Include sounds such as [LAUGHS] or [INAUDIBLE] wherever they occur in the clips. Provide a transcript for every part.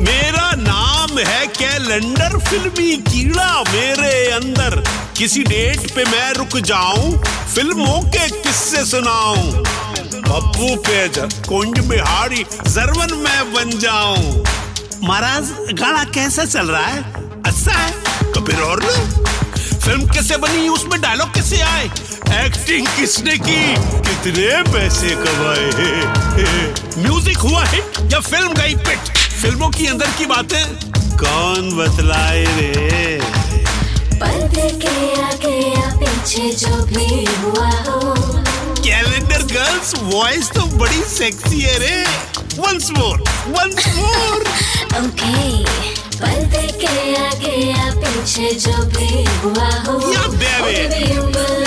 मेरा नाम है कैलेंडर फिल्मी कीड़ा मेरे अंदर। किसी डेट पे मैं रुक जाऊँ, फ़िल्मों के किस्से सुनाऊं। पप्पू पे कुंज बिहारी जरवन मैं बन जाऊँ। महाराज, गाना कैसा चल रहा है? अच्छा है? कबीर और लो। फ़िल्म कैसे बनी, उसमें डायलॉग कैसे आए? एक्टिंग किसने की? कितने पैसे कमाए म्यूज़िक हुआ हिट या फ़िल्म गई पिट फ़िल्मों की अंदर की बातें कौन बतलाए रे? पर्दे के आगे या पीछे जो भी हुआ हो। कैलेंडर गर्ल्स वॉइस तो बड़ी सेक्सी है रे। Once more once more okay पर्दे के आगे या पीछे जो भी हुआ हो। Yeah, baby.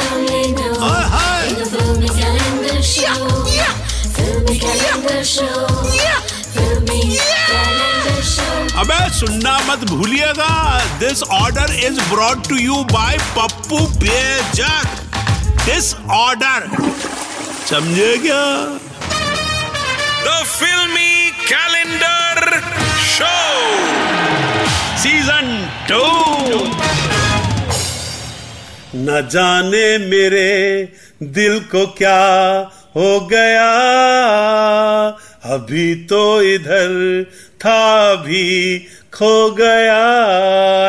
अबे सुनना मत भूलिएगा। This order is brought to you by Pappu Bejak. This order समझे क्या? द फिल्मी कैलेंडर शो सीज़न टू न जाने मेरे दिल को क्या हो गया। अभी तो इधर था भी खो गया।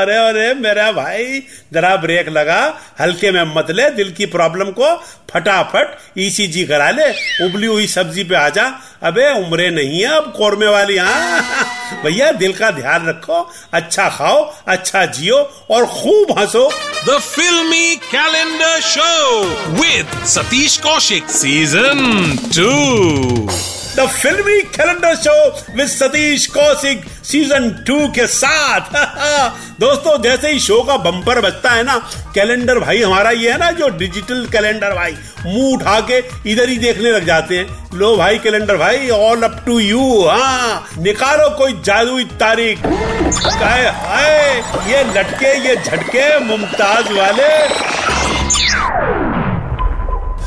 अरे अरे मेरा भाई जरा ब्रेक लगा। हल्के में मत ले दिल की प्रॉब्लम को फटाफट ईसीजी करा ले। उबली हुई सब्ज़ी पे आ जा। अबे उम्रे नहीं है अब कौरमे वाली हाँ? [LAUGHS] भैया दिल का ध्यान रखो। अच्छा खाओ अच्छा जियो और खूब हंसो। The filmy calendar show with Satish Kaushik season two the filmy calendar show with Satish Kaushik season two के साथ। [LAUGHS] दोस्तों, जैसे ही शो का बम्पर बजता है ना कैलेंडर भाई हमारा ये है ना, जो डिजिटल कैलेंडर भाई, मुँह उठा के इधर ही देखने लग जाते हैं। लो भाई कैलेंडर भाई ऑल अप टू यू हाँ। निकालो कोई जादुई तारीख। हाय, ये लटके, ये झटके, मुमताज़ वाले।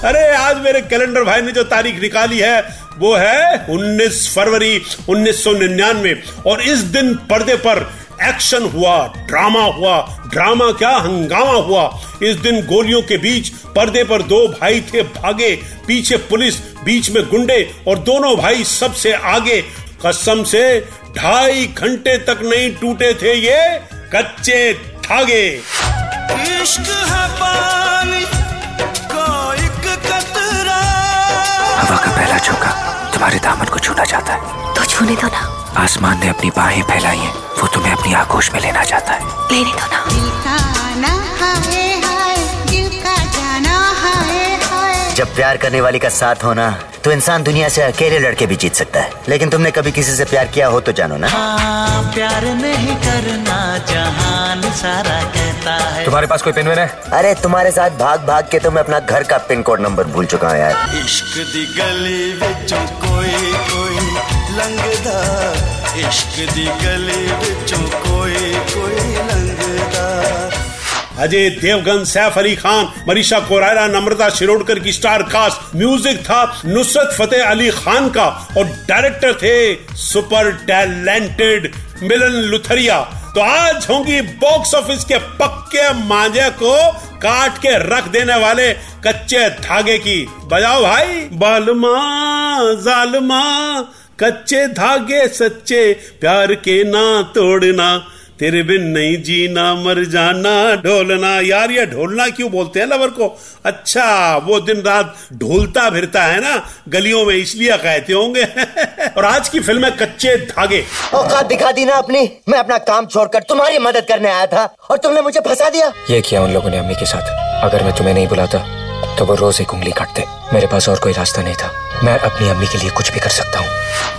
अरे, आज मेरे कैलेंडर भाई ने जो तारीख निकाली है, वो है 19 फरवरी 1999 और इस दिन पर्दे पर एक्शन हुआ, ड्रामा हुआ। ड्रामा क्या? हंगामा हुआ। इस दिन गोलियों के बीच पर्दे पर दो भाई थे भागे, पीछे पुलिस, बीच में गुंडे और दोनों भाई सबसे आगे। कसम से ढाई घंटे तक नहीं टूटे थे ये कच्चे धागे। इश्क है पानी। झोंका तुम्हारे दामन को छूना चाहता है। तो छूने दो ना। आसमान ने अपनी बाहें फैलाई हैं वो तुम्हें अपनी आगोश में लेना चाहता है। लेने दो ना। जब प्यार करने वाली का साथ होना तो इंसान दुनिया से अकेले लड़के भी जीत सकता है। लेकिन तुमने कभी किसी से प्यार किया हो तो जानो ना। प्यार नहीं करना जहान सारा कहता है। तुम्हारे पास कोई पेनवेन है? अरे तुम्हारे साथ भाग भाग के तो मैं अपना घर का पिन कोड नंबर भूल चुका हूँ यार। इश्क दी गली विचों कोई कोई लंघदा इश्क दी गली विचों कोई कोई लंघदा अजय देवगन सैफ अली खान मनीषा कोरारा नम्रता शिरोडकर की स्टार कास्ट म्यूज़िक था नुसरत फतेह अली खान का और डायरेक्टर थे सुपर टैलेंटेड मिलन लुथरिया। तो आज होंगी बॉक्स ऑफ़िस के पक्के मांझे को काट के रख देने वाले कच्चे धागे की। बजाओ भाई। बालमा, जालमा, कच्चे धागे, सच्चे प्यार के ना तोड़ना। तेरे बिन नहीं जीना मर जाना ढोलना। यार ये ढोलना क्यों बोलते हैं लवर को? अच्छा वो दिन रात ढोलता फिरता है ना गलियों में इसलिए कहते होंगे। [LAUGHS] और आज की फ़िल्म है कच्चे धागे। औकात दिखा दी ना अपनी। मैं अपना काम छोड़कर तुम्हारी मदद करने आया था और तुमने मुझे फंसा दिया। ये किया उन लोगों ने अम्मी के साथ। अगर मैं तुम्हें नहीं बुलाता तो वो रोज एक उंगली काटते। मेरे पास और कोई रास्ता नहीं था। मैं अपनी अम्मी के लिए कुछ भी कर सकता हूँ।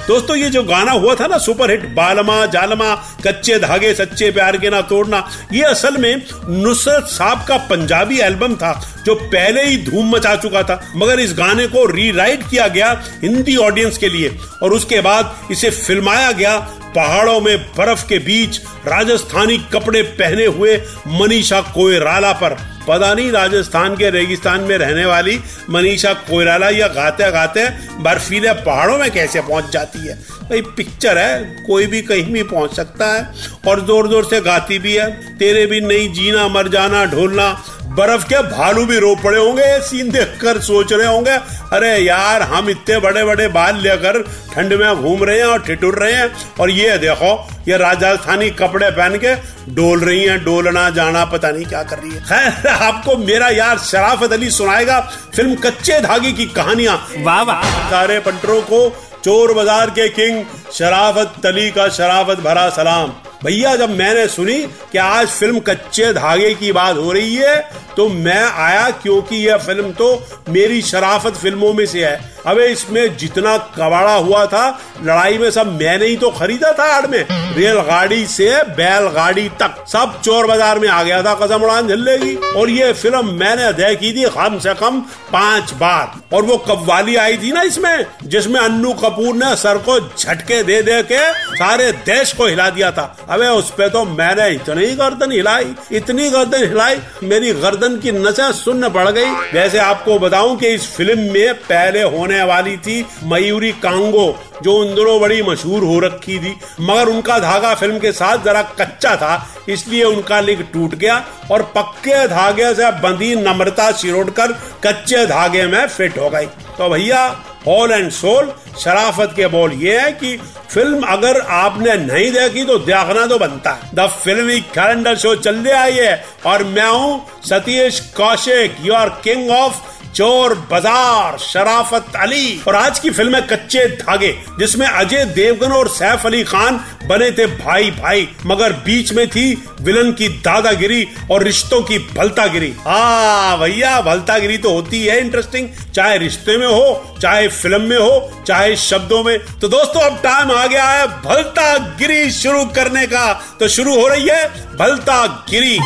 दोस्तों, ये जो गाना हुआ था ना सुपर हिट बालमा, जालमा, कच्चे धागे, सच्चे प्यार के ना तोड़ना, ये असल में नुसरत साहब का पंजाबी एल्बम था, जो पहले ही धूम मचा चुका था। मगर इस गाने को रीराइट किया गया हिंदी ऑडियंस के लिए, और उसके बाद इसे फिल्माया गया पहाड़ों में बर्फ़ के बीच राजस्थानी कपड़े पहने हुए मनीषा कोयराला पर। पता नहीं राजस्थान के रेगिस्तान में रहने वाली मनीषा कोयराला या गाते गाते बर्फीले पहाड़ों में कैसे पहुँच जाती है? भाई पिक्चर है, कोई भी कहीं भी पहुँच सकता है और ज़ोर ज़ोर से गाती भी है। तेरे भी नहीं जीना, मर जाना, ढोलना बर्फ़ के भालू भी रो पड़े होंगे ये सीन देख कर सोच रहे होंगे अरे यार हम इतने बड़े बड़े बाल लेकर ठंड में घूम रहे हैं और ठिठुर रहे हैं और ये देखो ये राजस्थानी कपड़े पहन के डोल रही हैं डोलना जाना पता नहीं क्या कर रही है। खैर आपको मेरा यार शराफत अली सुनाएगा फ़िल्म कच्चे धागे की कहानियाँ। वाह वाह। सारे पंटरों को चोर बाज़ार के किंग शराफत अली का शराफत भरा सलाम। भैया, जब मैंने सुनी कि आज फ़िल्म कच्चे धागे की बात हो रही है तो मैं आया क्योंकि यह फ़िल्म तो मेरी शराफत फ़िल्मों में से है। अबे इसमें जितना कबाड़ा हुआ था, लड़ाई में सब मैंने ही तो खरीदा था आड़ में। रेलगाड़ी से बैलगाड़ी तक। सब चोर बाज़ार में आ गया था, कसम उड़ान झल्लेगी। और ये फ़िल्म मैंने देखी थी, कम से कम पाँच बार। और वो कव्वाली आई थी ना इसमें, जिसमें अन्नू कपूर ने सर को झटके दे दे के सारे देश को हिला दिया था। अबे उस पे तो मैंने इतनी गर्दन हिलाई, इतनी गर्दन हिलाई, मेरी गर्दन की नसें सुन्न पड़ गई। वैसे आपको बताऊँ कि इस फ़िल्म में पहले होने वाली थी, मयूरी कांगो, जो उन दिनों बड़ी मशहूर हो रखी थी। मगर उनका धागा फ़िल्म के साथ जरा कच्चा था, इसलिए उनका लिंक टूट गया और पक्के धागे से बंधी नम्रता सिरोड़कर कच्चे धागे में फिट हो गई। तो भैया हॉल एंड सोल शराफत के बोल ये है कि फ़िल्म अगर आपने नहीं देखी तो देखना तो बनता है। द फिल्मी कैलेंडर शो चल रहा है और मैं हूँ Satish Kaushik your king of चोर, बाज़ार, शराफत, अली। और आज की फ़िल्म है कच्चे धागे, जिसमें अजय देवगन और सैफ अली खान बने थे भाई भाई मगर बीच में थी विलन की दादागिरी और रिश्तों की भलतागिरी। हाँ भैया, भलतागिरी तो होती है इंटरेस्टिंग चाहे रिश्ते में हो, चाहे फ़िल्म में हो, चाहे शब्दों में। तो दोस्तों, अब टाइम आ गया है भलतागिरी शुरू करने का। तो शुरू हो रही है भलतागिरी।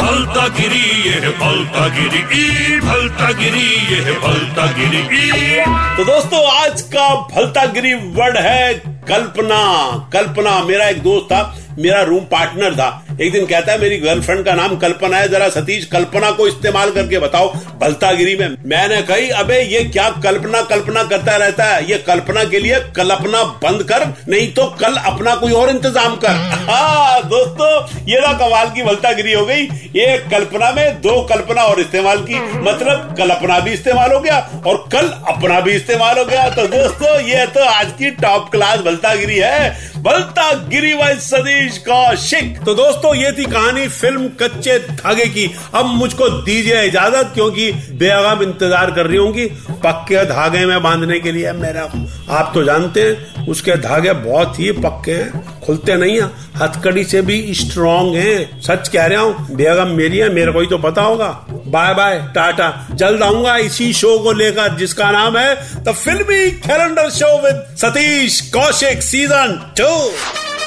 भलता गिरी ये भलता गिरी ई भलता गिरी ये भलता गिरी ई। तो दोस्तों, आज का भलता गिरी वर्ड है कल्पना। कल्पना, मेरा एक दोस्त था, मेरा रूम पार्टनर था। एक दिन कहता है, मेरी गर्लफ्रेंड का नाम कल्पना है, जरा सतीश, कल्पना को इस्तेमाल करके बताओ, भलतागिरी में। मैंने कही, अबे, ये क्या कल्पना कल्पना करता रहता है? ये कल्पना के लिए कल्पना बंद कर, नहीं तो कल अपना कोई और इंतज़ाम कर। [LAUGHS] हाँ दोस्तों, ये ना कमाल की भलतागिरी हो गई। एक कल्पना में दो कल्पना और इस्तेमाल की मतलब कल्पना भी इस्तेमाल हो गया और कल अपना भी इस्तेमाल हो गया। तो दोस्तों, ये तो आज की टॉप क्लास भलतागिरी है। भलतागिरी वाइज सतीश कौशिक। तो दोस्तों ये थी कहानी फ़िल्म कच्चे धागे की। अब मुझको दीजिए इजाज़त, क्योंकि बेगम इंतज़ार कर रही होंगी पक्के धागे में बांधने के लिए। मेरा, आप तो जानते हैं, उसके धागे बहुत ही पक्के हैं, खुलते नहीं है। हथकड़ी से भी स्ट्रांग हैं। सच कह रहा हूँ बेगम मेरी है, मेरे को ही तो पता होगा। Bye bye, tata. जल्द आऊँगा इसी शो को लेकर, जिसका नाम है the filmy calendar show with Satish Kaushik season two